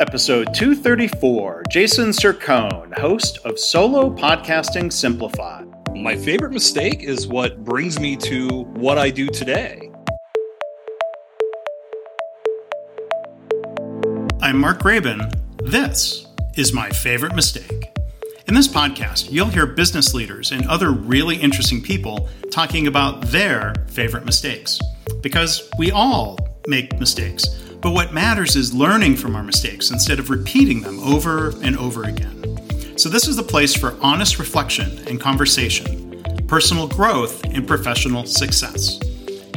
Episode 234 Jason Cercone, host of Solo Podcasting Simplified. My favorite mistake is what brings me to what I do today. I'm Mark Graban. This is my favorite mistake. In this podcast, you'll hear business leaders and other really interesting people talking about their favorite mistakes. Because we all make mistakes, but what matters is learning from our mistakes instead of repeating them over and over again. So, this is the place for honest reflection and conversation, personal growth, and professional success.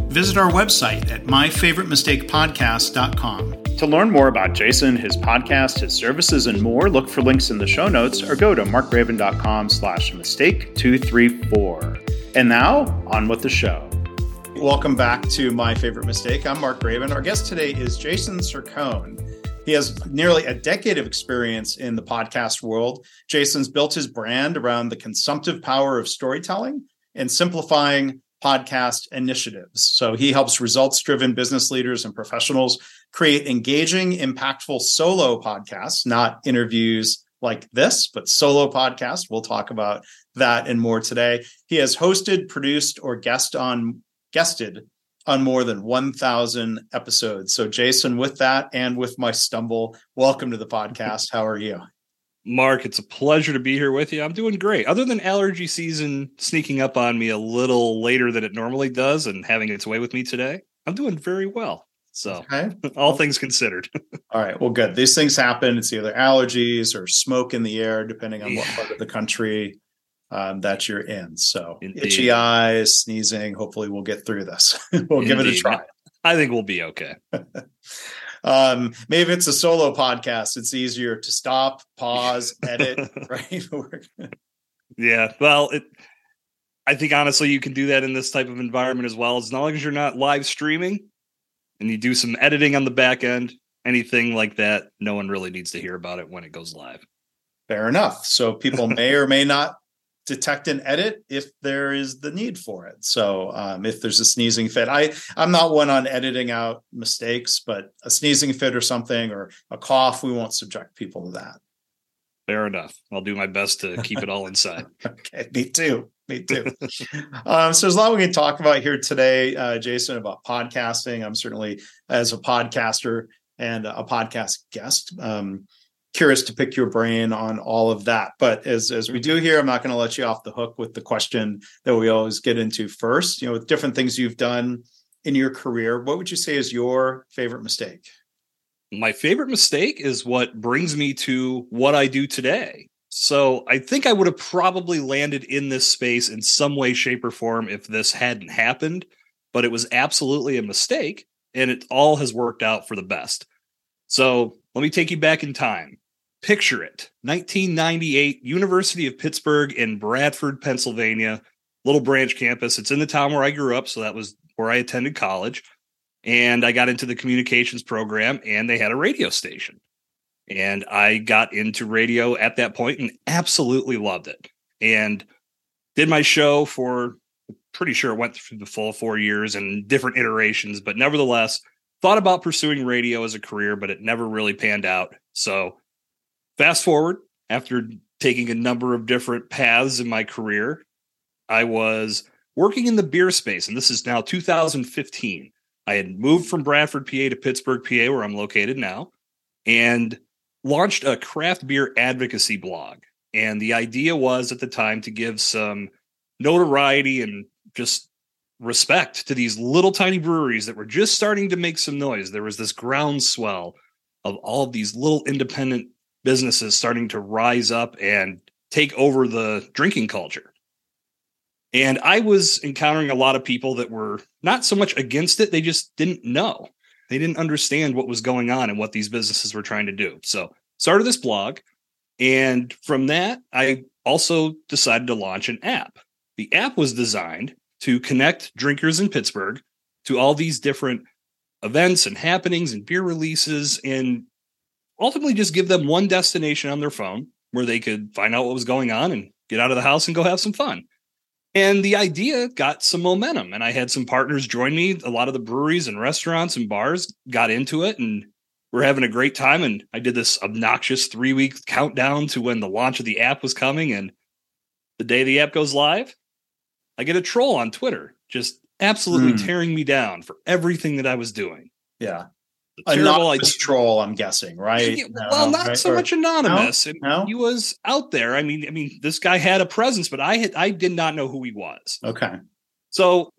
Visit our website at myfavoritemistakepodcast.com. To learn more about Jason, his podcast, his services, and more, look for links in the show notes or go to markgraban.com slash mistake 234. And now, on with the show. Welcome back to My Favorite Mistake. I'm Mark Graban. Our guest today is Jason Cercone. He has nearly a decade of experience in the podcast world. Jason's built his brand around the consumptive power of storytelling and simplifying podcast initiatives. So he helps results driven business leaders and professionals create engaging, impactful solo podcasts, not interviews like this, but solo podcasts. We'll talk about that and more today. He has hosted, produced, or guest on guested on more than 1,000 episodes. So, Jason, with that and with my stumble, welcome to the podcast. How are you? Mark, it's a pleasure to be here with you. I'm doing great. Other than allergy season sneaking up on me a little later than it normally does and having its way with me today, I'm doing very well. So, okay. all things considered. all right. Well, good. These things happen. It's either allergies or smoke in the air, depending on yeah. what part of the country um, that you're in. So, Indeed. itchy eyes, sneezing. Hopefully, we'll get through this. we'll Indeed. give it a try. I think we'll be okay. um, maybe it's a solo podcast. It's easier to stop, pause, edit, right? yeah. Well, it, I think honestly, you can do that in this type of environment as well. As long as you're not live streaming and you do some editing on the back end, anything like that, no one really needs to hear about it when it goes live. Fair enough. So people may or may not detect and edit if there is the need for it. So um, if there's a sneezing fit, I I'm not one on editing out mistakes, but a sneezing fit or something or a cough, we won't subject people to that. Fair enough. I'll do my best to keep it all inside. okay, me too. Me too. um, so there's a lot we can talk about here today, uh, Jason, about podcasting. I'm certainly as a podcaster and a podcast guest. Um, curious to pick your brain on all of that. But as as we do here, I'm not going to let you off the hook with the question that we always get into first. You know, with different things you've done in your career, what would you say is your favorite mistake? My favorite mistake is what brings me to what I do today. So I think I would have probably landed in this space in some way, shape, or form if this hadn't happened. But it was absolutely a mistake, and it all has worked out for the best. So let me take you back in time. Picture it 1998, University of Pittsburgh in Bradford, Pennsylvania, little branch campus. It's in the town where I grew up. So that was where I attended college. And I got into the communications program, and they had a radio station. And I got into radio at that point and absolutely loved it. And did my show for pretty sure it went through the full four years and different iterations, but nevertheless, thought about pursuing radio as a career, but it never really panned out. So, fast forward after taking a number of different paths in my career, I was working in the beer space, and this is now 2015. I had moved from Bradford, PA to Pittsburgh, PA, where I'm located now, and launched a craft beer advocacy blog. And the idea was at the time to give some notoriety and just respect to these little tiny breweries that were just starting to make some noise. There was this groundswell of all of these little independent businesses starting to rise up and take over the drinking culture. And I was encountering a lot of people that were not so much against it, they just didn't know. They didn't understand what was going on and what these businesses were trying to do. So, started this blog. And from that, I also decided to launch an app. The app was designed to connect drinkers in Pittsburgh to all these different events and happenings and beer releases and ultimately just give them one destination on their phone where they could find out what was going on and get out of the house and go have some fun. And the idea got some momentum, and I had some partners join me. A lot of the breweries and restaurants and bars got into it and we're having a great time. And I did this obnoxious three week countdown to when the launch of the app was coming. And the day the app goes live, I get a troll on Twitter just absolutely mm. tearing me down for everything that I was doing. Yeah. A anonymous troll, I'm guessing, right? Yeah, well, not right? so much anonymous. No? no? He was out there. I mean, I mean, this guy had a presence, but I had I did not know who he was. Okay. So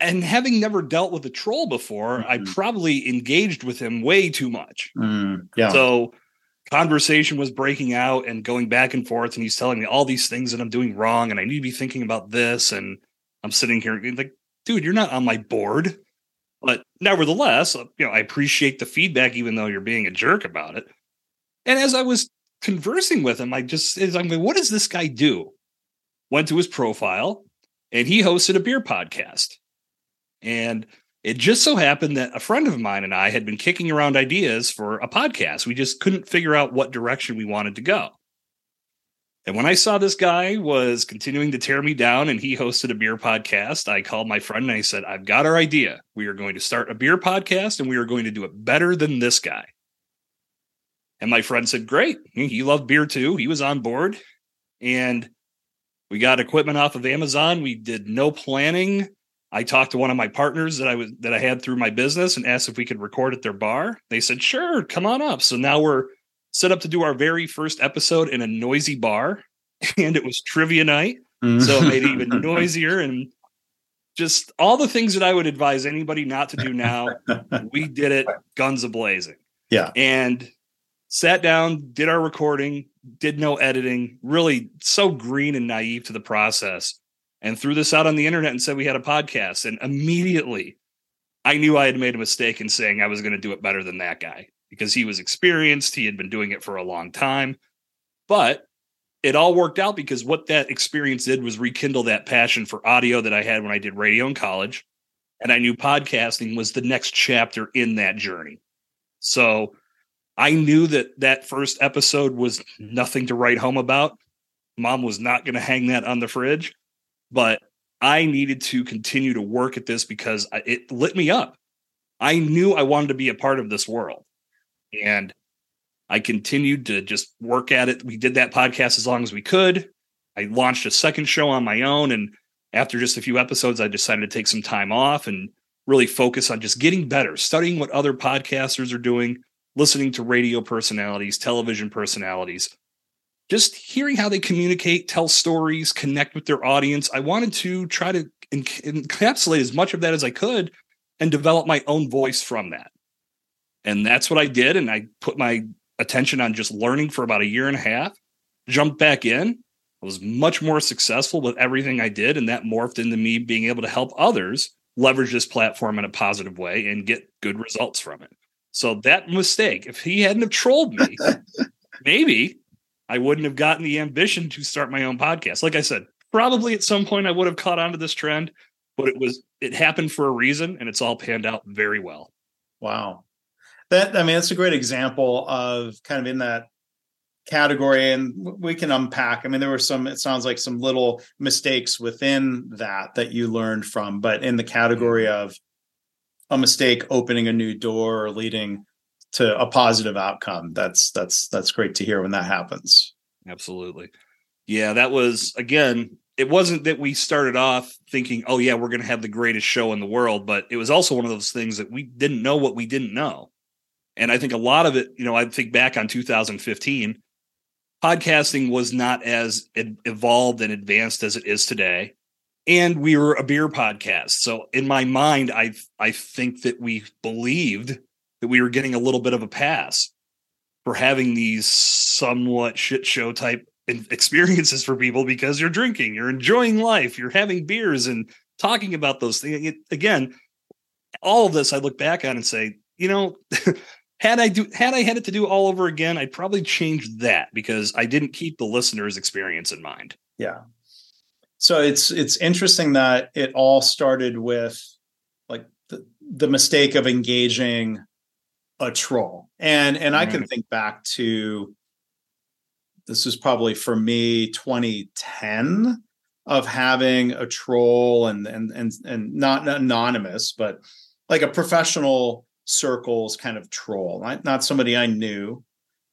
and having never dealt with a troll before, mm-hmm. I probably engaged with him way too much. Mm, yeah. So conversation was breaking out and going back and forth, and he's telling me all these things that I'm doing wrong, and I need to be thinking about this. And I'm sitting here like, dude, you're not on my board. But nevertheless, uh, you know, I appreciate the feedback, even though you're being a jerk about it. And as I was conversing with him, I just, I'm like, what does this guy do? Went to his profile and he hosted a beer podcast. And it just so happened that a friend of mine and I had been kicking around ideas for a podcast. We just couldn't figure out what direction we wanted to go. And when I saw this guy was continuing to tear me down and he hosted a beer podcast, I called my friend and I said, I've got our idea. We are going to start a beer podcast and we are going to do it better than this guy. And my friend said, Great. He loved beer too. He was on board. And we got equipment off of Amazon. We did no planning. I talked to one of my partners that I was that I had through my business and asked if we could record at their bar. They said, "Sure, come on up." So now we're set up to do our very first episode in a noisy bar, and it was trivia night, mm. so it made it even noisier and just all the things that I would advise anybody not to do now. we did it guns a blazing. Yeah, and sat down, did our recording, did no editing, really so green and naive to the process and threw this out on the internet and said we had a podcast. And immediately I knew I had made a mistake in saying I was going to do it better than that guy because he was experienced. He had been doing it for a long time. But it all worked out because what that experience did was rekindle that passion for audio that I had when I did radio in college. And I knew podcasting was the next chapter in that journey. So I knew that that first episode was nothing to write home about. Mom was not going to hang that on the fridge but I needed to continue to work at this because it lit me up. I knew I wanted to be a part of this world. And I continued to just work at it. We did that podcast as long as we could. I launched a second show on my own. And after just a few episodes, I decided to take some time off and really focus on just getting better, studying what other podcasters are doing, listening to radio personalities, television personalities, just hearing how they communicate, tell stories, connect with their audience. I wanted to try to encapsulate as much of that as I could and develop my own voice from that. And that's what I did. And I put my attention on just learning for about a year and a half, jumped back in. I was much more successful with everything I did. And that morphed into me being able to help others leverage this platform in a positive way and get good results from it. So that mistake, if he hadn't have trolled me, maybe I wouldn't have gotten the ambition to start my own podcast. Like I said, probably at some point I would have caught on to this trend, but it was it happened for a reason and it's all panned out very well. Wow. That I mean that's a great example of kind of in that category and we can unpack. I mean there were some it sounds like some little mistakes within that that you learned from, but in the category mm-hmm. of a mistake opening a new door or leading to a positive outcome. That's that's that's great to hear when that happens. Absolutely. Yeah, that was again, it wasn't that we started off thinking, "Oh yeah, we're going to have the greatest show in the world," but it was also one of those things that we didn't know what we didn't know. And I think a lot of it, you know, I think back on 2015, podcasting was not as evolved and advanced as it is today. And we were a beer podcast. So in my mind, I I think that we believed that we were getting a little bit of a pass for having these somewhat shit show type experiences for people because you're drinking, you're enjoying life, you're having beers and talking about those things. Again, all of this I look back on and say, you know, had I do had I had it to do all over again, I'd probably change that because I didn't keep the listener's experience in mind. Yeah. So it's it's interesting that it all started with like the, the mistake of engaging a troll. And and I can mm. think back to this was probably for me 2010 of having a troll and and and and not anonymous, but like a professional circles kind of troll. Not, not somebody I knew,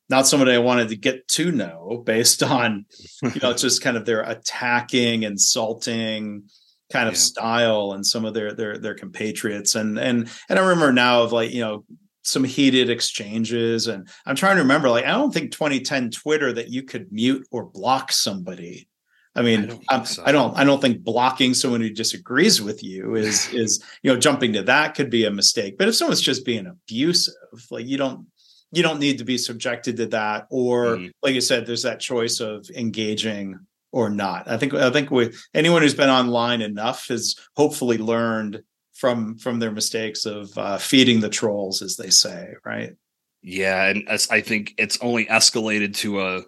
not somebody I wanted to get to know based on, you know, just kind of their attacking, insulting kind of yeah. style and some of their their their compatriots. And and and I remember now of like, you know, some heated exchanges. And I'm trying to remember, like, I don't think 2010 Twitter that you could mute or block somebody. I mean, I don't, so. I don't, I don't think blocking someone who disagrees with you is is you know jumping to that could be a mistake. But if someone's just being abusive, like you don't you don't need to be subjected to that. Or mm. like you said, there's that choice of engaging or not. I think I think with anyone who's been online enough has hopefully learned from from their mistakes of uh, feeding the trolls, as they say, right? Yeah, and I think it's only escalated to a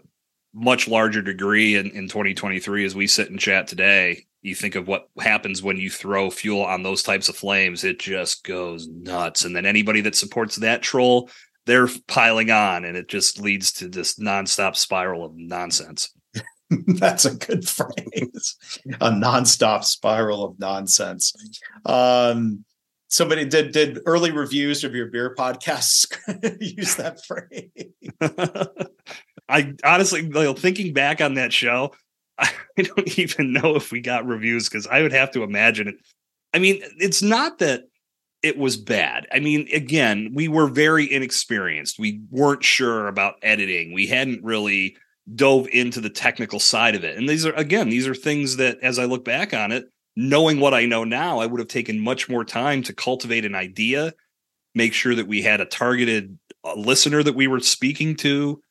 much larger degree in, in 2023 as we sit and chat today. You think of what happens when you throw fuel on those types of flames, it just goes nuts. And then anybody that supports that troll, they're piling on, and it just leads to this nonstop spiral of nonsense. That's a good phrase. a nonstop spiral of nonsense. Um, somebody did did early reviews of your beer podcasts use that phrase. I honestly, like, thinking back on that show, I don't even know if we got reviews because I would have to imagine it. I mean, it's not that it was bad. I mean, again, we were very inexperienced. We weren't sure about editing. We hadn't really dove into the technical side of it. And these are again, these are things that as I look back on it, knowing what I know now, I would have taken much more time to cultivate an idea, make sure that we had a targeted uh, listener that we were speaking to,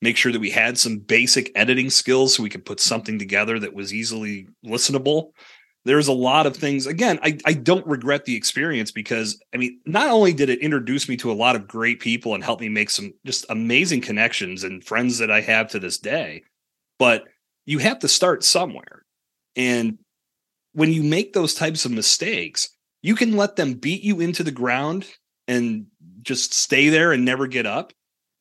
make sure that we had some basic editing skills so we could put something together that was easily listenable there's a lot of things. Again I, I don't regret the experience because i mean not only did it introduce me to a lot of great people and help me make some just amazing connections and friends that i have to this day but you have to start somewhere. And when you make those types of mistakes you can let them beat you into the ground and just stay there and never get up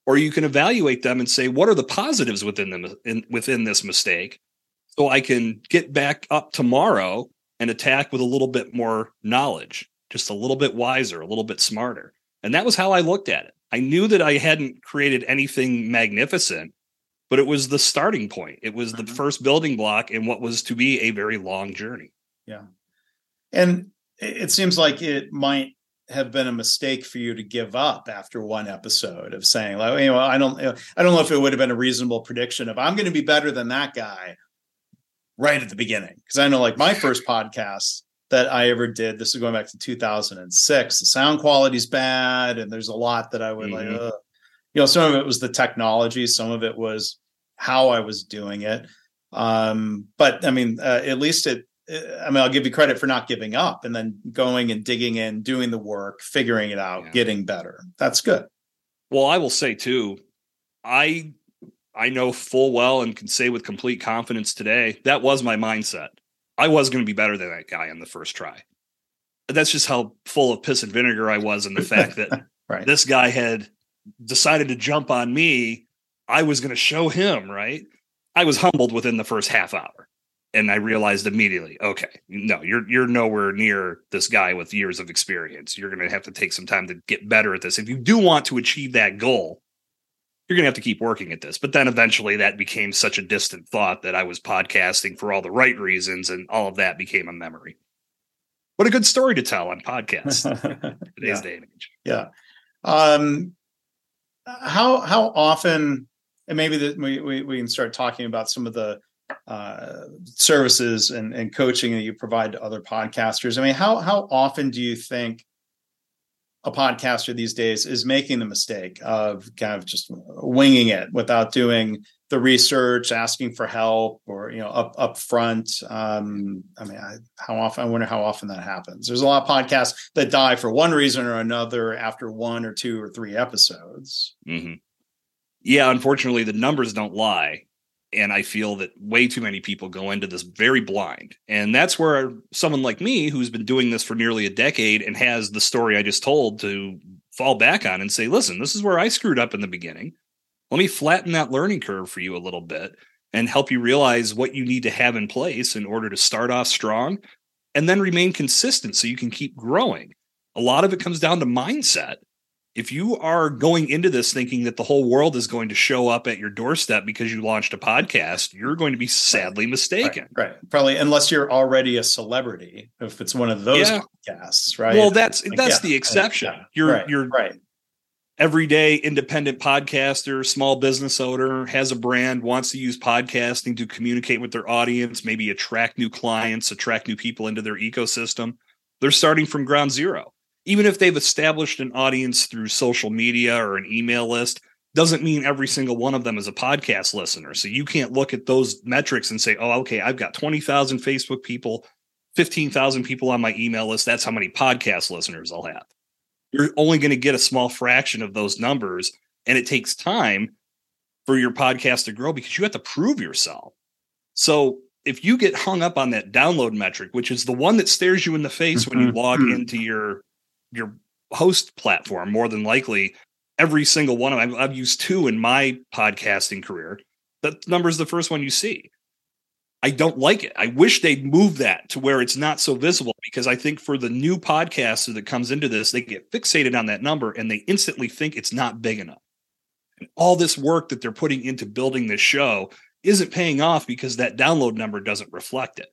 or you can evaluate them and say what are the positives within them in, within this mistake? So I can get back up tomorrow and attack with a little bit more knowledge, just a little bit wiser, a little bit smarter. And that was how I looked at it. I knew that I hadn't created anything magnificent, but it was the starting point. It was the mm-hmm. first building block in what was to be a very long journey. Yeah. And it seems like it might have been a mistake for you to give up after one episode of saying like you know I don't I don't know if it would have been a reasonable prediction of I'm going to be better than that guy right at the beginning because I know like my first podcast that I ever did. This is going back to 2006. The sound quality's bad, and there's a lot that I would mm-hmm. like. you know, some of it was the technology, some of it was how I was doing it. Um, but I mean, uh, at least it. Uh, I mean, I'll give you credit for not giving up and then going and digging in, doing the work, figuring it out, yeah. getting better. That's good. Well, I will say too, I I know full well and can say with complete confidence today that was my mindset. I was going to be better than that guy on the first try. That's just how full of piss and vinegar I was, and the fact that right. this guy had decided to jump on me. I was going to show him, right? I was humbled within the first half hour. And I realized immediately, okay, no, you're you're nowhere near this guy with years of experience. You're going to have to take some time to get better at this. If you do want to achieve that goal, you're going to have to keep working at this. But then eventually that became such a distant thought that I was podcasting for all the right reasons and all of that became a memory. What a good story to tell on podcasts today's yeah. day and age. Yeah. Um, how how often and maybe the, we, we, we can start talking about some of the uh, services and, and coaching that you provide to other podcasters. I mean, how how often do you think a podcaster these days is making the mistake of kind of just winging it without doing the research, asking for help, or you know, up up front. Um, I mean, I, how often? I wonder how often that happens. There's a lot of podcasts that die for one reason or another after one or two or three episodes. Mm-hmm. Yeah, unfortunately, the numbers don't lie and I feel that way too many people go into this very blind. And that's where someone like me, who's been doing this for nearly a decade and has the story I just told to fall back on and say, listen, this is where I screwed up in the beginning. Let me flatten that learning curve for you a little bit and help you realize what you need to have in place in order to start off strong and then remain consistent so you can keep growing. A lot of it comes down to mindset if you are going into this thinking that the whole world is going to show up at your doorstep because you launched a podcast, you're going to be sadly mistaken. Right. right. Probably unless you're already a celebrity, if it's one of those yeah. podcasts, right? Well, that's like, that's yeah, the exception. Yeah, you're right, you're right. Everyday independent podcaster, small business owner, has a brand, wants to use podcasting to communicate with their audience, maybe attract new clients, attract new people into their ecosystem. They're starting from ground zero even if they've established an audience through social media or an email list, doesn't mean every single one of them is a podcast listener. So you can't look at those metrics and say, oh, okay, I've got 20,000 Facebook people, 15,000 people on my email list. That's how many podcast listeners I'll have. You're only going to get a small fraction of those numbers. And it takes time for your podcast to grow because you have to prove yourself. So if you get hung up on that download metric, which is the one that stares you in the face when you mm-hmm. log mm-hmm. into your your host platform more than likely every single one of them. I've, I've used two in my podcasting career. That number is the first one you see. I don't like it. I wish they'd move that to where it's not so visible because I think for the new podcaster that comes into this, they get fixated on that number and they instantly think it's not big enough. And all this work that they're putting into building this show isn't paying off because that download number doesn't reflect it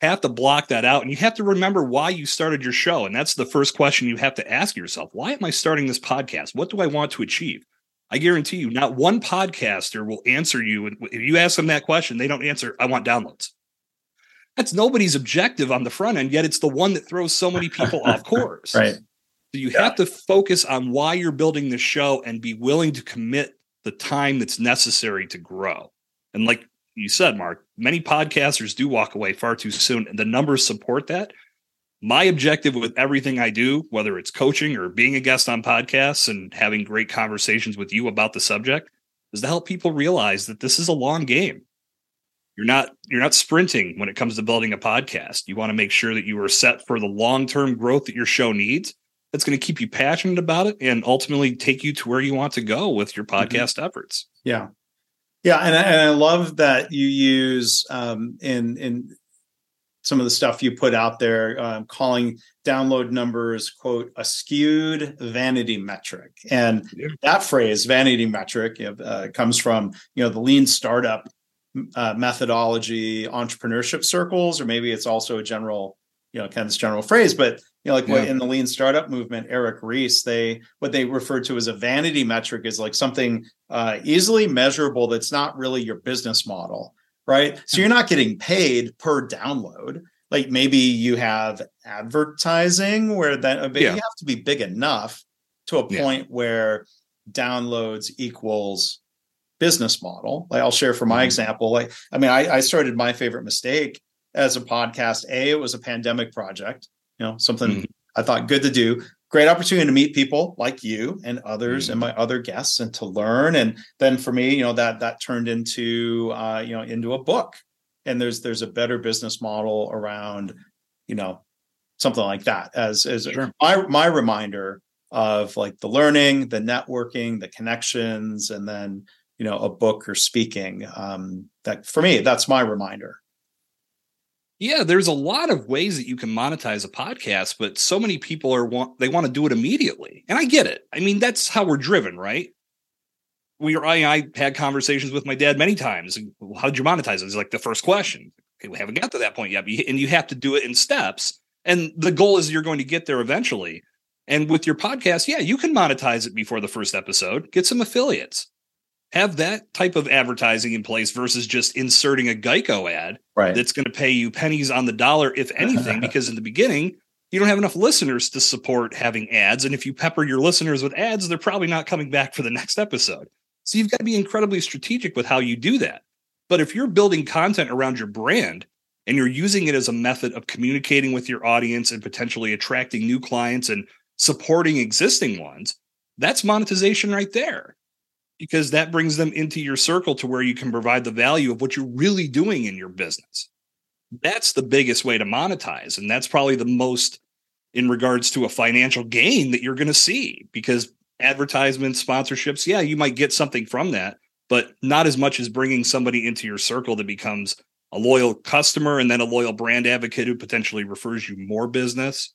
have to block that out and you have to remember why you started your show. And that's the first question you have to ask yourself. Why am I starting this podcast? What do I want to achieve? I guarantee you, not one podcaster will answer you. If you ask them that question, they don't answer, I want downloads. That's nobody's objective on the front end, yet it's the one that throws so many people off course. Right. So you yeah. have to focus on why you're building the show and be willing to commit the time that's necessary to grow. And like you said, Mark, many podcasters do walk away far too soon, and the numbers support that. My objective with everything I do, whether it's coaching or being a guest on podcasts and having great conversations with you about the subject, is to help people realize that this is a long game. You're not you're not sprinting when it comes to building a podcast. You want to make sure that you are set for the long-term growth that your show needs. That's going to keep you passionate about it and ultimately take you to where you want to go with your mm-hmm. podcast mm-hmm. efforts. Yeah. Yeah, and I, and I love that you use um, in in some of the stuff you put out there, um, calling download numbers quote a skewed vanity metric, and yeah. that phrase vanity metric uh, comes from you know the lean startup uh, methodology, entrepreneurship circles, or maybe it's also a general you know kind of this general phrase, but you know, like yeah. what in the lean startup movement, Eric Ries, they what they refer to as a vanity metric is like something uh, easily measurable that's not really your business model, right? So you're not getting paid per download. Like maybe you have advertising where that yeah. you have to be big enough to a point yeah. where downloads equals business model. Like I'll share for my mm-hmm. example. Like I mean, I, I started my favorite mistake as a podcast. A, it was a pandemic project you know something mm-hmm. i thought good to do great opportunity to meet people like you and others mm-hmm. and my other guests and to learn and then for me you know that that turned into uh, you know into a book and there's there's a better business model around you know something like that as as sure. my my reminder of like the learning the networking the connections and then you know a book or speaking um that for me that's my reminder yeah, there's a lot of ways that you can monetize a podcast, but so many people are want they want to do it immediately. And I get it. I mean, that's how we're driven, right? We I, I had conversations with my dad many times. How did you monetize it? It's like the first question. Okay, we haven't got to that point yet. And you have to do it in steps. And the goal is you're going to get there eventually. And with your podcast, yeah, you can monetize it before the first episode. Get some affiliates have that type of advertising in place versus just inserting a Geico ad right. that's going to pay you pennies on the dollar, if anything, because in the beginning, you don't have enough listeners to support having ads. And if you pepper your listeners with ads, they're probably not coming back for the next episode. So you've got to be incredibly strategic with how you do that. But if you're building content around your brand and you're using it as a method of communicating with your audience and potentially attracting new clients and supporting existing ones, that's monetization right there because that brings them into your circle to where you can provide the value of what you're really doing in your business. That's the biggest way to monetize. And that's probably the most in regards to a financial gain that you're going to see because advertisements, sponsorships, yeah, you might get something from that, but not as much as bringing somebody into your circle that becomes a loyal customer and then a loyal brand advocate who potentially refers you more business.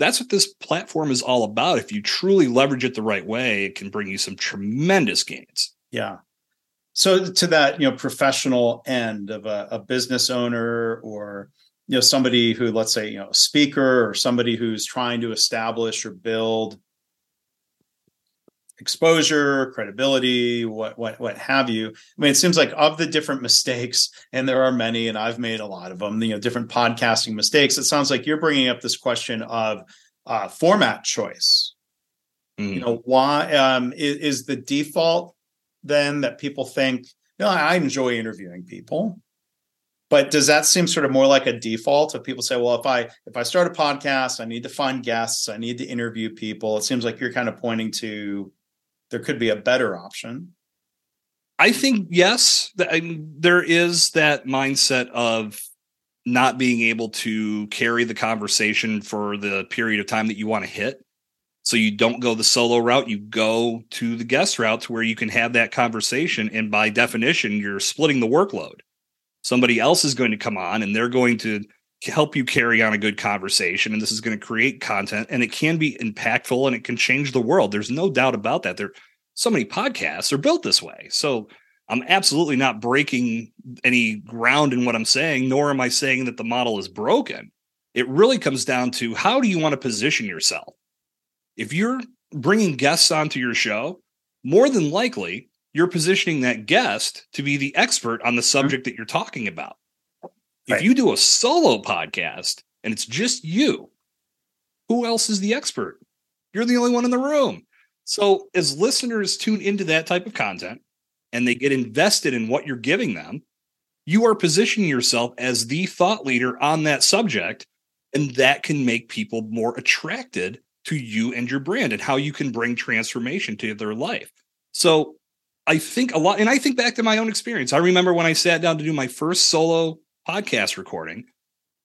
That's what this platform is all about. If you truly leverage it the right way, it can bring you some tremendous gains. Yeah. So to that, you know, professional end of a, a business owner or you know somebody who let's say you know a speaker or somebody who's trying to establish or build exposure credibility what what what have you i mean it seems like of the different mistakes and there are many and i've made a lot of them you know different podcasting mistakes it sounds like you're bringing up this question of uh, format choice mm. you know why um, is, is the default then that people think you know i enjoy interviewing people but does that seem sort of more like a default of people say well if i if i start a podcast i need to find guests i need to interview people it seems like you're kind of pointing to there could be a better option. I think yes there is that mindset of not being able to carry the conversation for the period of time that you want to hit. So you don't go the solo route you go to the guest route to where you can have that conversation and by definition you're splitting the workload. Somebody else is going to come on and they're going to help you carry on a good conversation and this is going to create content and it can be impactful and it can change the world. There's no doubt about that. There so many podcasts are built this way. So i'm absolutely not breaking any ground in what i'm saying nor am i saying that the model is broken. It really comes down to how do you want to position yourself? If you're bringing guests onto your show more than likely you're positioning that guest to be the expert on the mm-hmm. subject that you're talking about. Right. If you do a solo podcast and it's just you, who else is the expert? You're the only one in the room. So, as listeners tune into that type of content and they get invested in what you're giving them, you are positioning yourself as the thought leader on that subject. And that can make people more attracted to you and your brand and how you can bring transformation to their life. So, I think a lot, and I think back to my own experience. I remember when I sat down to do my first solo podcast recording.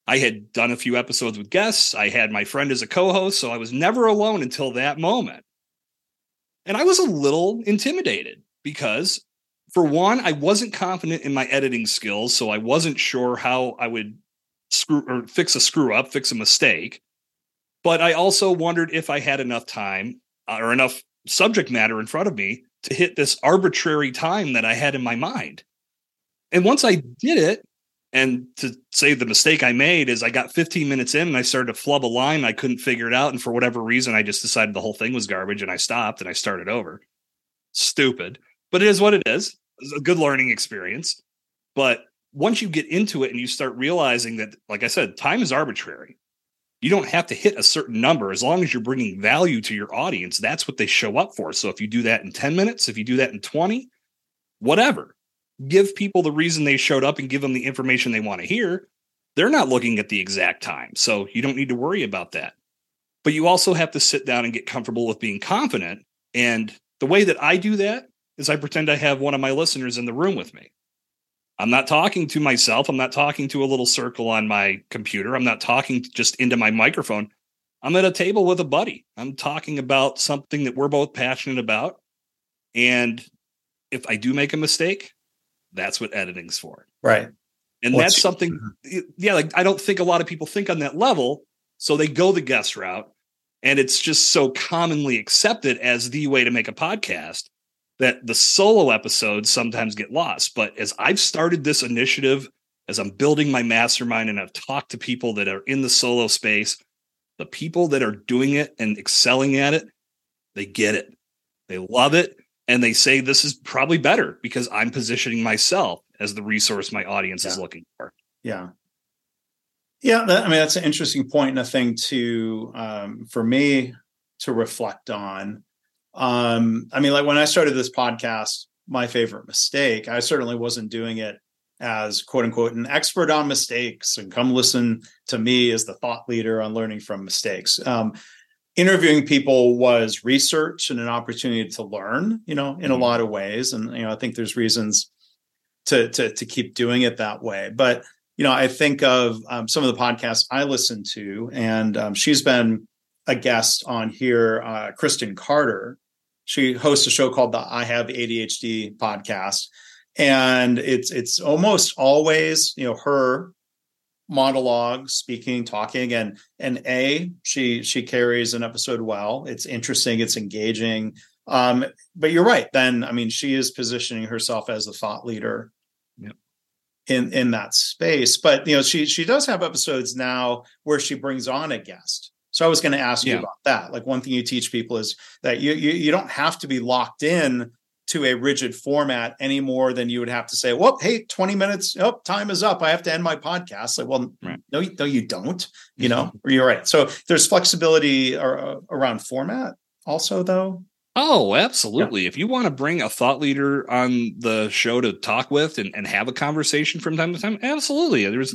I had done a few episodes with guests. I had my friend as a co-host, so I was never alone until that moment. And I was a little intimidated because for one, I wasn't confident in my editing skills, so I wasn't sure how I would screw or fix a screw up, fix a mistake. But I also wondered if I had enough time uh, or enough subject matter in front of me to hit this arbitrary time that I had in my mind. And once I did it, and to say the mistake I made is I got 15 minutes in and I started to flub a line. I couldn't figure it out. And for whatever reason, I just decided the whole thing was garbage and I stopped and I started over. Stupid, but it is what it is. It's a good learning experience. But once you get into it and you start realizing that, like I said, time is arbitrary you don't have to hit a certain number as long as you're bringing value to your audience that's what they show up for so if you do that in 10 minutes if you do that in 20 whatever give people the reason they showed up and give them the information they want to hear they're not looking at the exact time so you don't need to worry about that but you also have to sit down and get comfortable with being confident and the way that i do that is i pretend i have one of my listeners in the room with me I'm not talking to myself. I'm not talking to a little circle on my computer. I'm not talking just into my microphone. I'm at a table with a buddy. I'm talking about something that we're both passionate about. And if I do make a mistake, that's what editing's for. Right. And What's, that's something, mm-hmm. yeah, like I don't think a lot of people think on that level. So they go the guest route. And it's just so commonly accepted as the way to make a podcast that the solo episodes sometimes get lost. But as I've started this initiative, as I'm building my mastermind and I've talked to people that are in the solo space, the people that are doing it and excelling at it, they get it. They love it. And they say this is probably better because I'm positioning myself as the resource my audience yeah. is looking for. Yeah. Yeah. That, I mean, that's an interesting point and a thing to, um, for me to reflect on um, I mean, like when I started this podcast, my favorite mistake, I certainly wasn't doing it as quote unquote an expert on mistakes and come listen to me as the thought leader on learning from mistakes. Um, interviewing people was research and an opportunity to learn, you know, in mm-hmm. a lot of ways. And, you know, I think there's reasons to, to, to keep doing it that way. But, you know, I think of um, some of the podcasts I listen to, and um, she's been a guest on here, uh, Kristen Carder, she hosts a show called the I Have ADHD podcast, and it's it's almost always you know her monologue, speaking, talking, and and a she she carries an episode well. It's interesting, it's engaging. Um, but you're right. Then I mean, she is positioning herself as a thought leader. Yep. In in that space, but you know she she does have episodes now where she brings on a guest. So I was going to ask you about that. Like one thing you teach people is that you, you you don't have to be locked in to a rigid format any more than you would have to say, well, hey, 20 minutes, oh, time is up. I have to end my podcast. Like, well, Right. no, you- no, you don't, you know, or you're right. So there's flexibility uh, around format also though. Oh, absolutely. If you want to bring a thought leader on the show to talk with and, and have a conversation from time to time, absolutely. There's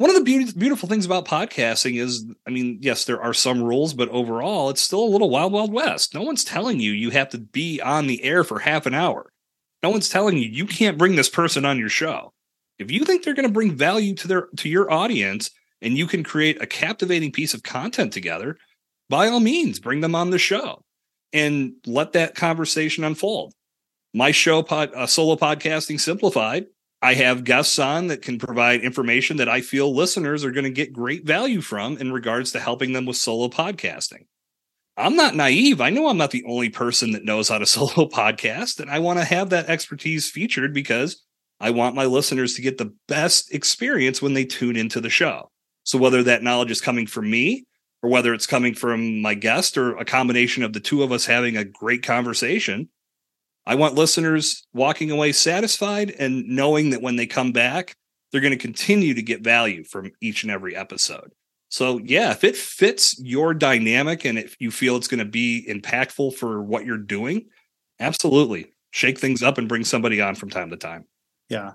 one of the beauty, beautiful things about podcasting is, I mean, yes, there are some rules, but overall, it's still a little wild, wild west. No one's telling you you have to be on the air for half an hour. No one's telling you you can't bring this person on your show. If you think they're going to bring value to their to your audience and you can create a captivating piece of content together, by all means, bring them on the show and let that conversation unfold. My show, pod, uh, solo podcasting simplified. I have guests on that can provide information that I feel listeners are going to get great value from in regards to helping them with solo podcasting. I'm not naive. I know I'm not the only person that knows how to solo podcast, and I want to have that expertise featured because I want my listeners to get the best experience when they tune into the show. So whether that knowledge is coming from me or whether it's coming from my guest or a combination of the two of us having a great conversation, I want listeners walking away satisfied and knowing that when they come back, they're going to continue to get value from each and every episode. So, yeah, if it fits your dynamic and if you feel it's going to be impactful for what you're doing, absolutely shake things up and bring somebody on from time to time. Yeah.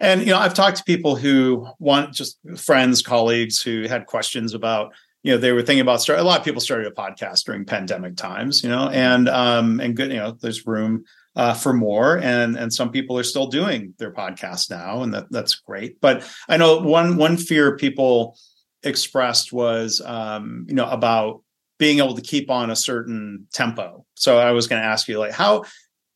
And you know, I've talked to people who want just friends, colleagues who had questions about, you know, they were thinking about start. A lot of people started a podcast during pandemic times, you know, and um, and good, you know, there's room uh, for more, and and some people are still doing their podcast now, and that that's great. But I know one one fear people expressed was, um, you know, about being able to keep on a certain tempo. So I was going to ask you, like, how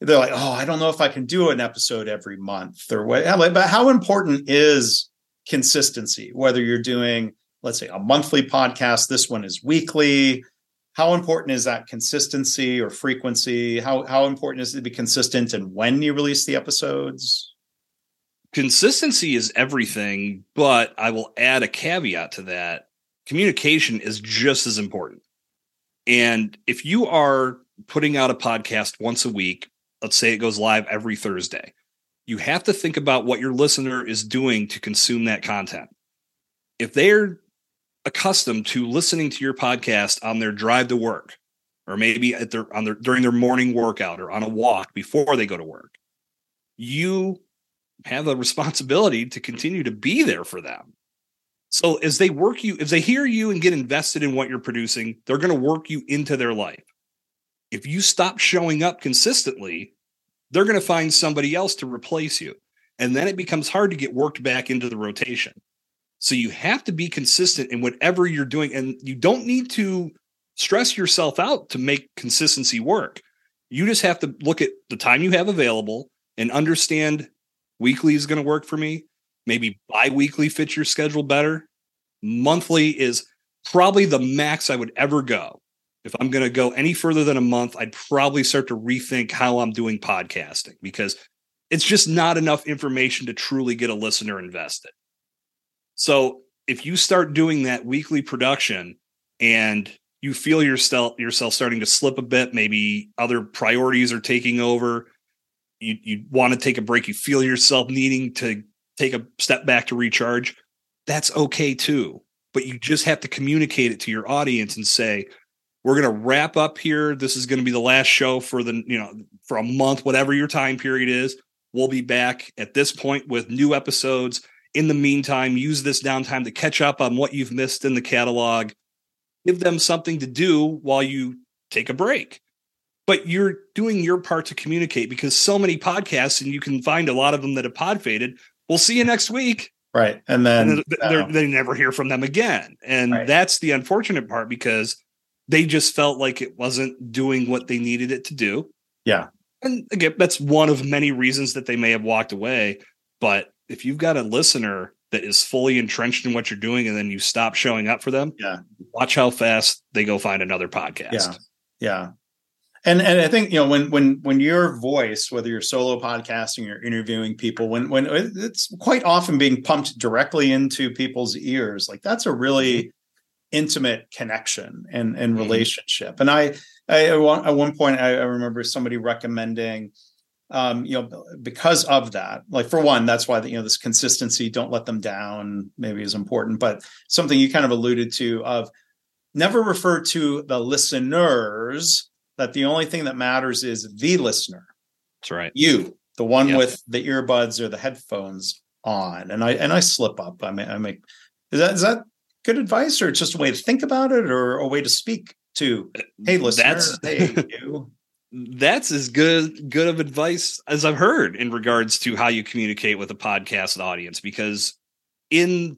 they're like, oh, I don't know if I can do an episode every month or what. Like, But how important is consistency? Whether you're doing, let's say, a monthly podcast, this one is weekly. How important is that consistency or frequency? How how important is it to be consistent and when you release the episodes? Consistency is everything, but I will add a caveat to that. Communication is just as important. And if you are putting out a podcast once a week, let's say it goes live every Thursday, you have to think about what your listener is doing to consume that content. If they're accustomed to listening to your podcast on their drive to work, or maybe at their on their during their morning workout or on a walk before they go to work, you have a responsibility to continue to be there for them. So as they work you, if they hear you and get invested in what you're producing, they're going to work you into their life. If you stop showing up consistently, they're going to find somebody else to replace you. And then it becomes hard to get worked back into the rotation. So you have to be consistent in whatever you're doing. And you don't need to stress yourself out to make consistency work. You just have to look at the time you have available and understand weekly is going to work for me. Maybe bi weekly fits your schedule better. Monthly is probably the max I would ever go. If I'm going to go any further than a month, I'd probably start to rethink how I'm doing podcasting because it's just not enough information to truly get a listener invested. So if you start doing that weekly production and you feel yourself yourself starting to slip a bit, maybe other priorities are taking over, you you want to take a break, you feel yourself needing to take a step back to recharge, that's okay too. But you just have to communicate it to your audience and say, we're going to wrap up here. This is going to be the last show for the, you know, for a month, whatever your time period is. We'll be back at this point with new episodes. In the meantime, use this downtime to catch up on what you've missed in the catalog. Give them something to do while you take a break. But you're doing your part to communicate because so many podcasts, and you can find a lot of them that have pod faded. We'll see you next week. Right. And then And they're- oh. they never hear from them again. And Right. that's the unfortunate part because they just felt like it wasn't doing what they needed it to do. Yeah. And again, that's one of many reasons that they may have walked away. But if you've got a listener that is fully entrenched in what you're doing and then you stop showing up for them, Yeah. watch how fast they go find another podcast. Yeah. Yeah. And and I think you know when when when your voice, whether you're solo podcasting or interviewing people, when when it's quite often being pumped directly into people's ears, like that's a really intimate connection and and Mhm. relationship. And I, I at one, at one point I, I remember somebody recommending, um, you know, because of that, like for one, that's why the, you know this consistency, don't let them down, maybe is important. But something you kind of alluded to of never refer to the listeners. That the only thing that matters is the listener, That's right. you, the one Yep. with the earbuds or the headphones on. And I and I slip up. I mean, I make is that is that good advice or just a way to think about it or a way to speak to hey listener That's hey you that's as good good of advice as I've heard in regards to how you communicate with a podcast audience because in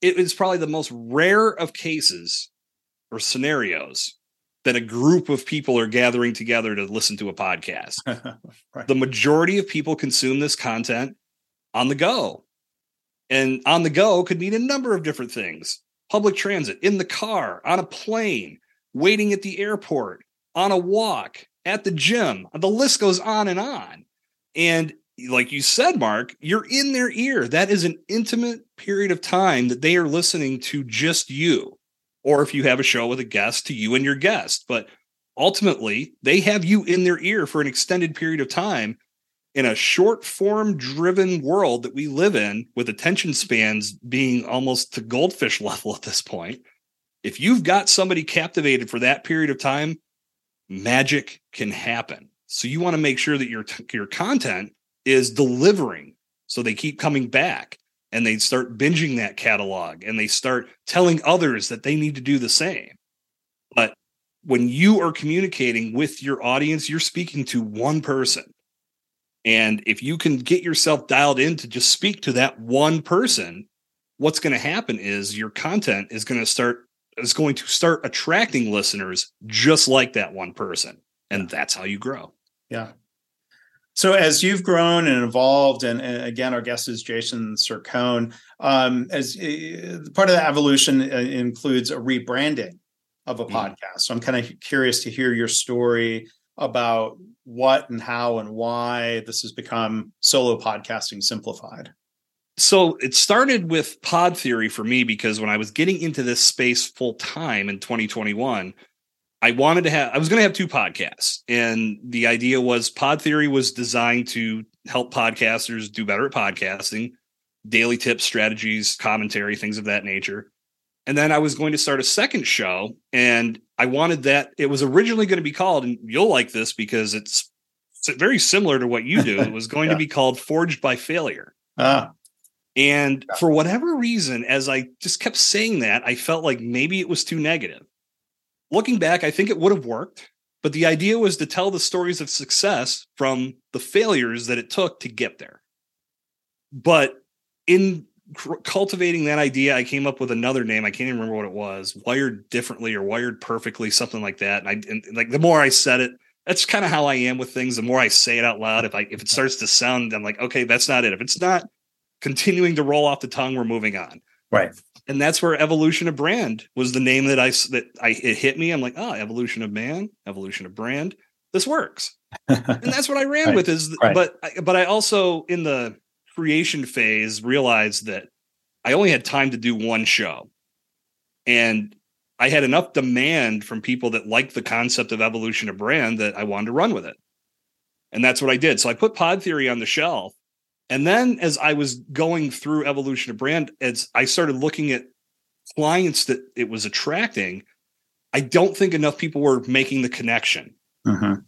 it is probably the most rare of cases or scenarios that a group of people are gathering together to listen to a podcast. right. The majority of people consume this content on the go. And on the go could mean a number of different things. Public transit, in the car, on a plane, waiting at the airport, on a walk, at the gym. The list goes on and on. And like you said, Mark, you're in their ear. That is an intimate period of time that they are listening to just you. Or if you have a show with a guest, to you and your guest. But ultimately, they have you in their ear for an extended period of time in a short form driven world that we live in with attention spans being almost to goldfish level at this point. If you've got somebody captivated for that period of time, magic can happen. So you want to make sure that your your content is delivering so they keep coming back and they start binging that catalog and they start telling others that they need to do the same. But when you are communicating with your audience, you're speaking to one person. And if you can get yourself dialed in to just speak to that one person, what's going to happen is your content is going to start is going to start attracting listeners just like that one person. And that's how you grow. Yeah. So as you've grown and evolved, and, and again, our guest is Jason Cercone. Um, as uh, part of the evolution uh, includes a rebranding of a Mhm. podcast. So I'm kind of curious to hear your story about what and how and why this has become solo podcasting simplified. So it started with pod theory for me because when I was getting into this space full time in 2021, I wanted to have I was going to have two podcasts and the idea was pod theory was designed to help podcasters do better at podcasting, daily tips, strategies, commentary, things of that nature. And then I was going to start a second show and I wanted that it was originally going to be called and you'll like this because it's very similar to what you do. It was going Yeah. to be called Forged by Failure. Ah, And Yeah. for whatever reason, as I just kept saying that, I felt like maybe it was too negative. Looking back, I think it would have worked, but the idea was to tell the stories of success from the failures that it took to get there. But in cr- cultivating that idea, I came up with another name. I can't even remember what it was wired differently or wired perfectly, something like that. And I, and like the more I said it, that's kind of how I am with things. The more I say it out loud, if I, if it starts to sound, I'm like, okay, that's not it. If it's not, continuing to roll off the tongue we're moving on. Right. and that's where evolution of brand was the name that i that i it hit me. I'm like oh evolution of man evolution of brand this works. And that's what i ran Right, with is right. but but i also in the creation phase realized that i only had time to do one show. And i had enough demand from people that liked the concept of evolution of brand that i wanted to run with it. And that's what i did. So i put pod theory on the shelf and then as I was going through evolution of brand, as I started looking at clients that it was attracting, I don't think enough people were making the connection Mhm.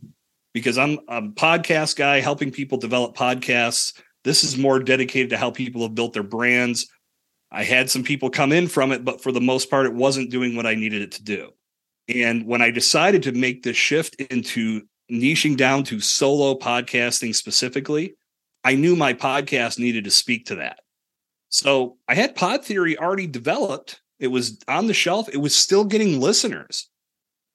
because I'm a podcast guy helping people develop podcasts. This is more dedicated to how people have built their brands. I had some people come in from it, but for the most part, it wasn't doing what I needed it to do. And when I decided to make this shift into niching down to solo podcasting specifically, I knew my podcast needed to speak to that. So I had Pod Theory already developed. It was on the shelf. It was still getting listeners.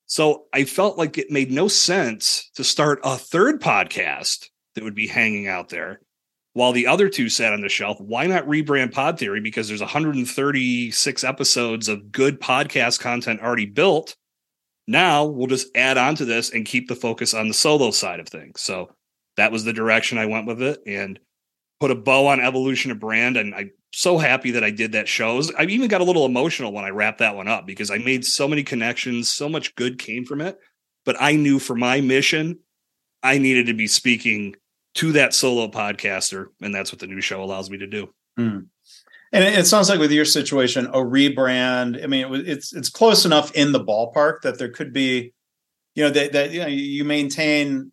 So I felt like it made no sense to start a third podcast that would be hanging out there while the other two sat on the shelf. Why not rebrand Pod Theory? Because there's 136 episodes of good podcast content already built. Now we'll just add on to this and keep the focus on the solo side of things. So that was the direction I went with it and put a bow on evolution of brand. And I'm so happy that I did that show. I even got a little emotional when I wrapped that one up because I made so many connections, so much good came from it. But I knew for my mission, I needed to be speaking to that solo podcaster, and that's what the new show allows me to do. Mm. And it, sounds like with your situation, a rebrand. I mean, it, it's it's close enough in the ballpark that there could be, you know, that that you know you maintain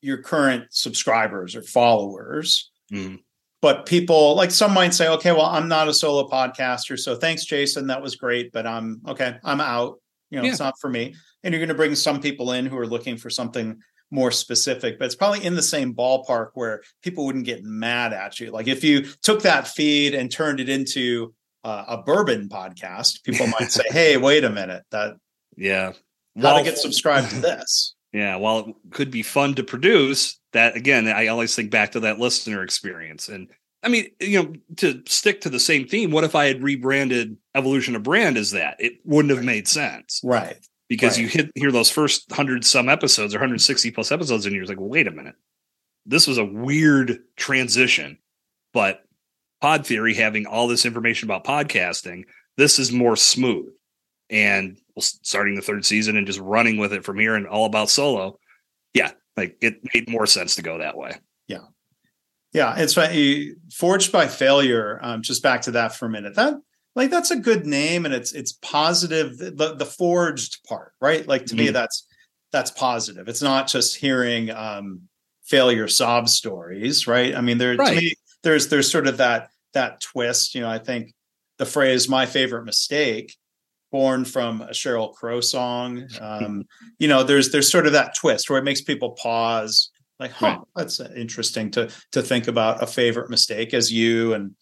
your current subscribers or followers. Mm. But people like some might say, okay, well, I'm not a solo podcaster, so thanks, Jason. That was great, but I'm okay. I'm out. You know, yeah. it's not for me. And you're going to bring some people in who are looking for something more specific, but it's probably in the same ballpark where people wouldn't get mad at you. Like if you took that feed and turned it into uh, a bourbon podcast, people might say, "Hey, wait a minute, that yeah, how to get subscribed to this." Yeah, while it could be fun to produce, that again, I always think back to that listener experience. And I mean, you know, to stick to the same theme, what if I had rebranded Evolution of Brand as that? It wouldn't have made sense. Right because right. you hit hear those first hundred some episodes or 160 plus episodes and you're like, well, wait a minute. This was a weird transition, but Pod Theory having all this information about podcasting, this is more smooth. And starting the third season and just running with it from here and all about solo, yeah, like it made more sense to go that way. Yeah, yeah, it's funny. Forged by failure. Um, just back to that for a minute. That like that's a good name and it's it's positive the the forged part right like to mm-hmm. me that's that's positive it's not just hearing um failure sob stories right i mean there right. to me there's there's sort of that that twist you know i think the phrase my favorite mistake born from a Sheryl Crow song um you know there's there's sort of that twist where it makes people pause like huh right. that's interesting to to think about a favorite mistake as you and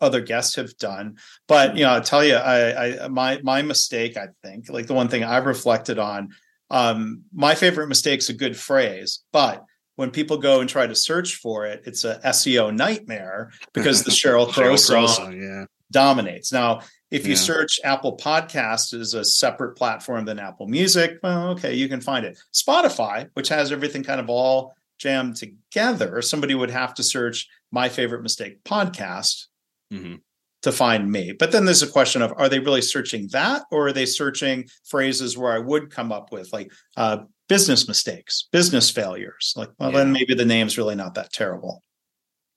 other guests have done. But you know, I'll tell you, I, I my my mistake, I think, like the one thing I've reflected on, um, my favorite mistake's a good phrase, but when people go and try to search for it, it's a SEO nightmare because the Sheryl Crow song, song yeah. dominates. Now, if you yeah. search Apple Podcast as a separate platform than Apple Music, well, okay, you can find it. Spotify, which has everything kind of all jammed together, somebody would have to search my favorite mistake podcast mm-hmm. to find me. But then there's a question of are they really searching that or are they searching phrases where I would come up with like uh, business mistakes, business failures? Like, well, yeah. then maybe the name's really not that terrible.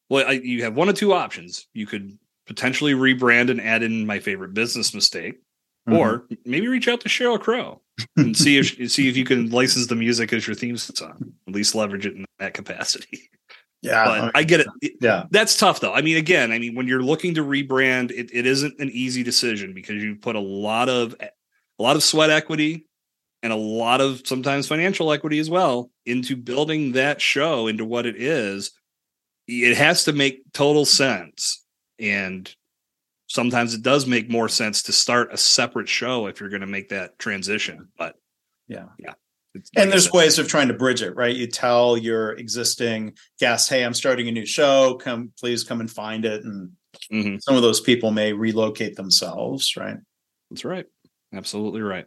Well, I, you have one of two options. You could potentially rebrand and add in my favorite business mistake, mm-hmm. or maybe reach out to Sheryl Crow and see if see if you can license the music as your theme song. At least leverage it in that capacity. Yeah, but I get it. Yeah, that's tough though. I mean, again, I mean, when you're looking to rebrand, it, it isn't an easy decision because you put a lot of a lot of sweat equity and a lot of sometimes financial equity as well into building that show into what it is. It has to make total sense, and sometimes it does make more sense to start a separate show if you're going to make that transition. But yeah, yeah, and there's ways of trying to bridge it, right? You tell your existing guests, "Hey, I'm starting a new show. Come, please come and find it." And mm-hmm. some of those people may relocate themselves, right? That's right. Absolutely right.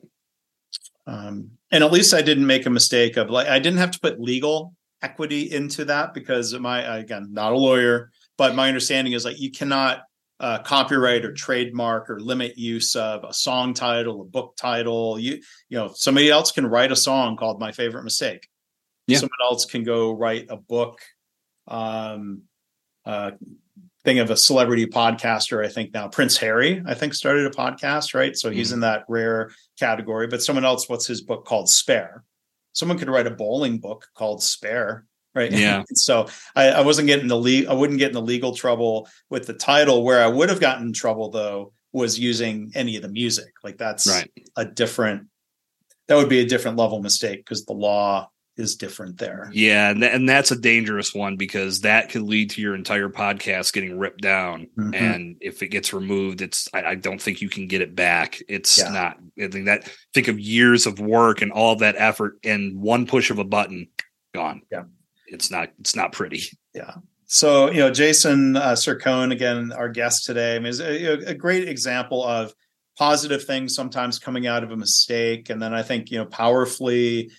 Um, and at least I didn't make a mistake of like I didn't have to put legal equity into that because my again not a lawyer, but my understanding is like you cannot uh, copyright or trademark or limit use of a song title, a book title. You you know somebody else can write a song called "My Favorite Mistake." Yeah. Someone else can go write a book. Um, uh, thing of a celebrity podcaster. I think now Prince Harry, I think, started a podcast, right? So he's mm-hmm. in that rare category. But someone else, what's his book called? Spare. Someone could write a bowling book called Spare right? Yeah. So I, I, wasn't getting the le- i wouldn't get in the legal trouble with the title. Where i would have gotten in trouble though was using any of the music. Like that's right. a different that would be a different level mistake because the law is different there. Yeah and, th- and that's a dangerous one because that could lead to your entire podcast getting ripped down. Mm-hmm. and if it gets removed it's I, I, don't think you can get it back. It's yeah. not i think that think of years of work and all that effort and one push of a button gone. Yeah it's not it's not pretty. Yeah. So, you know, Jason uh, Cercone, again, our guest today, I mean, is a, a, great example of positive things sometimes coming out of a mistake. And then I think, you know, powerfully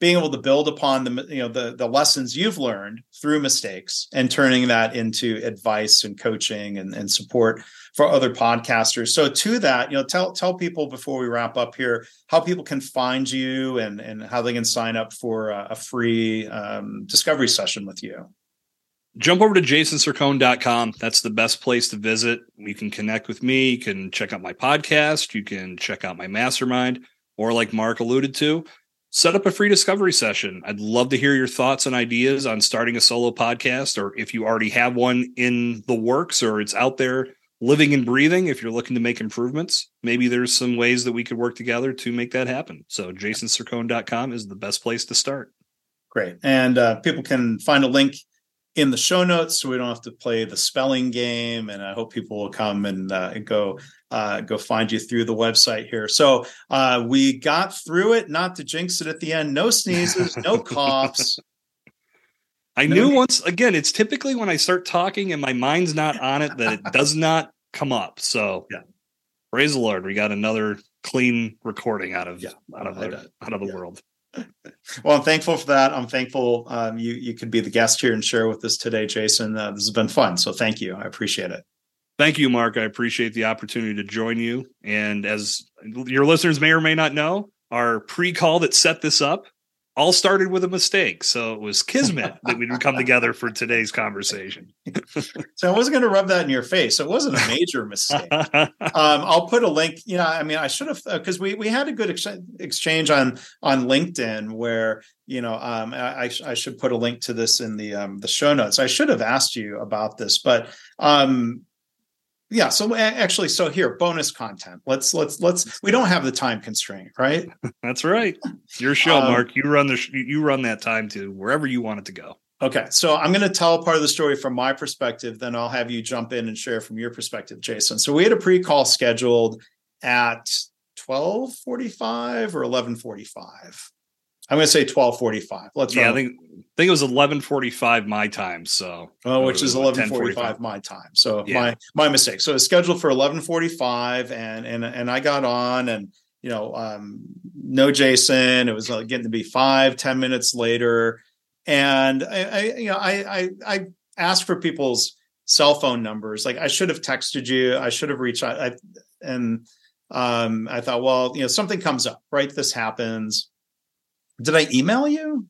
being able to build upon the, you know, the, the lessons you've learned through mistakes and turning that into advice and coaching and, and support for other podcasters. So to that, you know, tell, tell people before we wrap up here, how people can find you and, and how they can sign up for a, a free um, discovery session with you jump over to jasoncercone.com. That's the best place to visit. You can connect with me. You can check out my podcast. You can check out my mastermind, or like Mark alluded to, set up a free discovery session. I'd love to hear your thoughts and ideas on starting a solo podcast, or if you already have one in the works or it's out there living and breathing. If you're looking to make improvements, maybe there's some ways that we could work together to make that happen. So, jasoncercone.com is the best place to start. Great. And uh, people can find a link in the show notes so we don't have to play the spelling game and i hope people will come and, uh, go uh, go find you through the website here so uh, we got through it not to jinx it at the end no sneezes no coughs i no knew once again it's typically when i start talking and my mind's not on it that it does not come up so yeah praise the lord we got another clean recording out of yeah, out of the, out of the yeah. world well, I'm thankful for that. I'm thankful um, you you could be the guest here and share with us today, Jason. Uh, this has been fun. So thank you. I appreciate it. Thank you, Mark. I appreciate the opportunity to join you. And as your listeners may or may not know, our pre-call that set this up all started with a mistake. So it was kismet that we would come together for today's conversation. so I wasn't going to rub that in your face. So it wasn't a major mistake. um, I'll put a link. You know, I mean, I should have because we we had a good ex- exchange on on LinkedIn where you know um, I, I should put a link to this in the um, the show notes. I should have asked you about this, but um, yeah so actually so here bonus content. Let's let's let's we don't have the time constraint right? That's right. Your show um, mark you run the you run that time to wherever you want it to go. Okay so i'm going to tell part of the story from my perspective then i'll have you jump in and share from your perspective jason. So we had a pre-call scheduled at 1245 or 1145 I'm going to say 12:45. Let's yeah. I think I think it was 11:45 my time. So oh, which is 11:45 my time. So yeah. my my mistake. So it's scheduled for 11:45, and and and I got on, and you know, um, no Jason. It was getting to be five, ten minutes later, and I, I you know I I I asked for people's cell phone numbers. Like I should have texted you. I should have reached out. I, and um, I thought, well, you know, something comes up, right? This happens did I email you?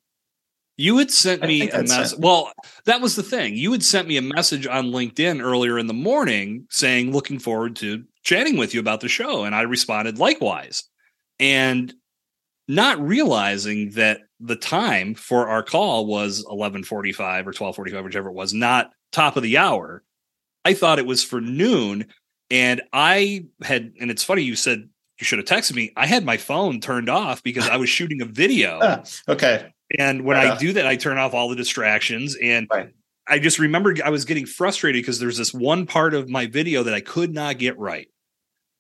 You had sent me a message. Well, that was the thing. You had sent me a message on LinkedIn earlier in the morning saying, looking forward to chatting with you about the show. And I responded likewise. And not realizing that the time for our call was 1145 or 1245, whichever it was, not top of the hour. I thought it was for noon. And I had, and it's funny you said you should have texted me. I had my phone turned off because I was shooting a video. Ah, okay. And when right I uh-huh. do that, I turn off all the distractions. And right. I just remember I was getting frustrated because there's this one part of my video that I could not get right.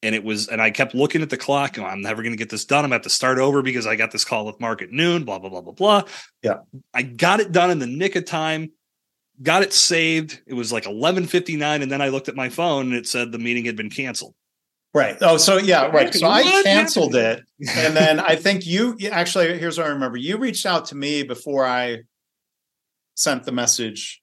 And it was, and I kept looking at the clock. Oh, I'm never going to get this done. I'm going to have to start over because I got this call with Mark at noon, blah, blah, blah, blah, blah. Yeah. I got it done in the nick of time, got it saved. It was like 11.59. And then I looked at my phone and it said the meeting had been canceled. Right. Oh, so yeah, right. So I canceled it. And then I think you actually, here's what I remember. You reached out to me before I sent the message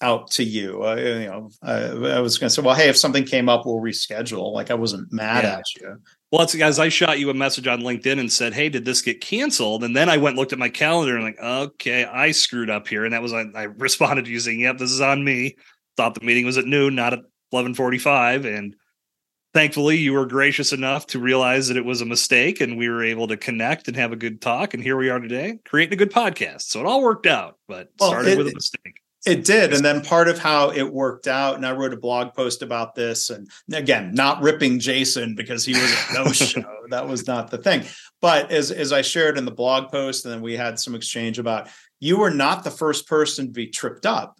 out to you. Uh, you know, I was going to say, well, hey, if something came up, we'll reschedule. Like I wasn't mad yeah. at you. Well, it's guys, I shot you a message on LinkedIn and said, Hey, did this get canceled? And then I went and looked at my calendar and like, okay, I screwed up here. And that was I, I responded to you saying, Yep, this is on me. Thought the meeting was at noon, not at eleven forty five. And thankfully you were gracious enough to realize that it was a mistake and we were able to connect and have a good talk. And here we are today creating a good podcast. So it all worked out but well, started it, with a mistake. It did. And then part of how it worked out and i wrote a blog post about this and again not ripping jason because he was a no show. That was not the thing. But as as i shared in the blog post and then we had some exchange about you were not the first person to be tripped up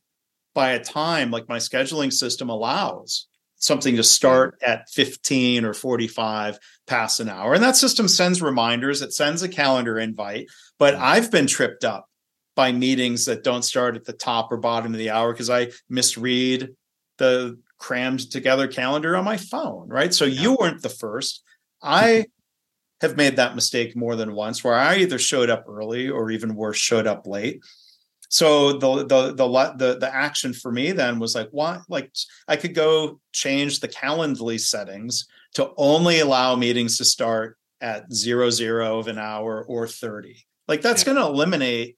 by a time like my scheduling system allows something to start at 15 or 45 past an hour. And that system sends reminders, it sends a calendar invite. But mm. I've been tripped up by meetings that don't start at the top or bottom of the hour because I misread the crammed together calendar on my phone, right? So you weren't the first. I have made that mistake more than once where I either showed up early or even worse, showed up late. So the the the the, the action for me then was like, why Like I could go change the Calendly settings to only allow meetings to start at zero zero of an hour or 30. Like that's yeah. going to eliminate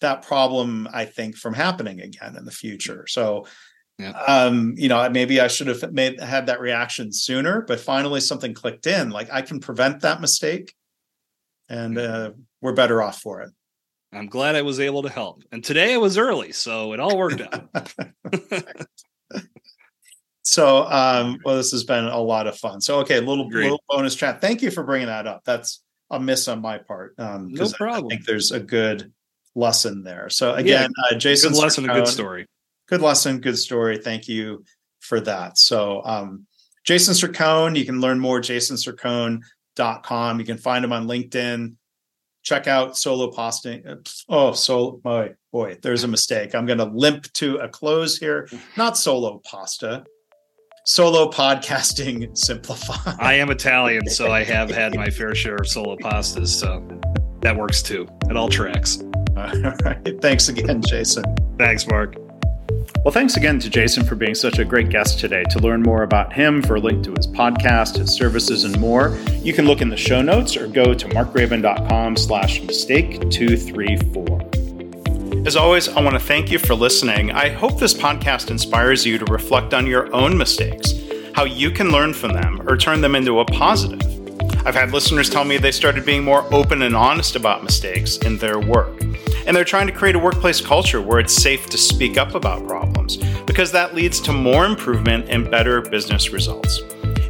that problem, I think, from happening again in the future. So yeah. Um, you know, maybe I should have made had that reaction sooner, but finally something clicked in. Like I can prevent that mistake, and uh, we're better off for it. I'm glad I was able to help. And today I was early, so it all worked out. so, um, well, this has been a lot of fun. So, okay, little little bonus chat. Thank you for bringing that up. That's a miss on my part. Um, no problem. I, I think there's a good lesson there. So again, yeah, uh, Jason, good lesson, a good story good lesson, good story. Thank you for that. So, um, Jason Cercone, you can learn more jasoncercone.com. You can find him on LinkedIn. Check out solo posting. Oh, so boy, boy, there's a mistake. I'm going to limp to a close here. Not solo pasta, solo podcasting simplified. I am Italian, so I have had my fair share of solo pastas. So that works too. It all tracks. All right. Thanks again, Jason. Thanks, Mark. Well, thanks again to Jason for being such a great guest today. To learn more about him, for a link to his podcast, his services, and more, you can look in the show notes or go to markgraban.com slash mistake234. As always, I want to thank you for listening. I hope this podcast inspires you to reflect on your own mistakes, how you can learn from them or turn them into a positive. I've had listeners tell me they started being more open and honest about mistakes in their work. And they're trying to create a workplace culture where it's safe to speak up about problems because that leads to more improvement and better business results.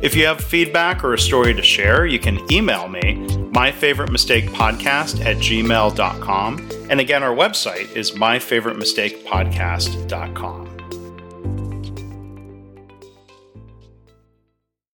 If you have feedback or a story to share, you can email me, myfavoritemistakepodcast at gmail.com. And again, our website is myfavoritemistakepodcast.com.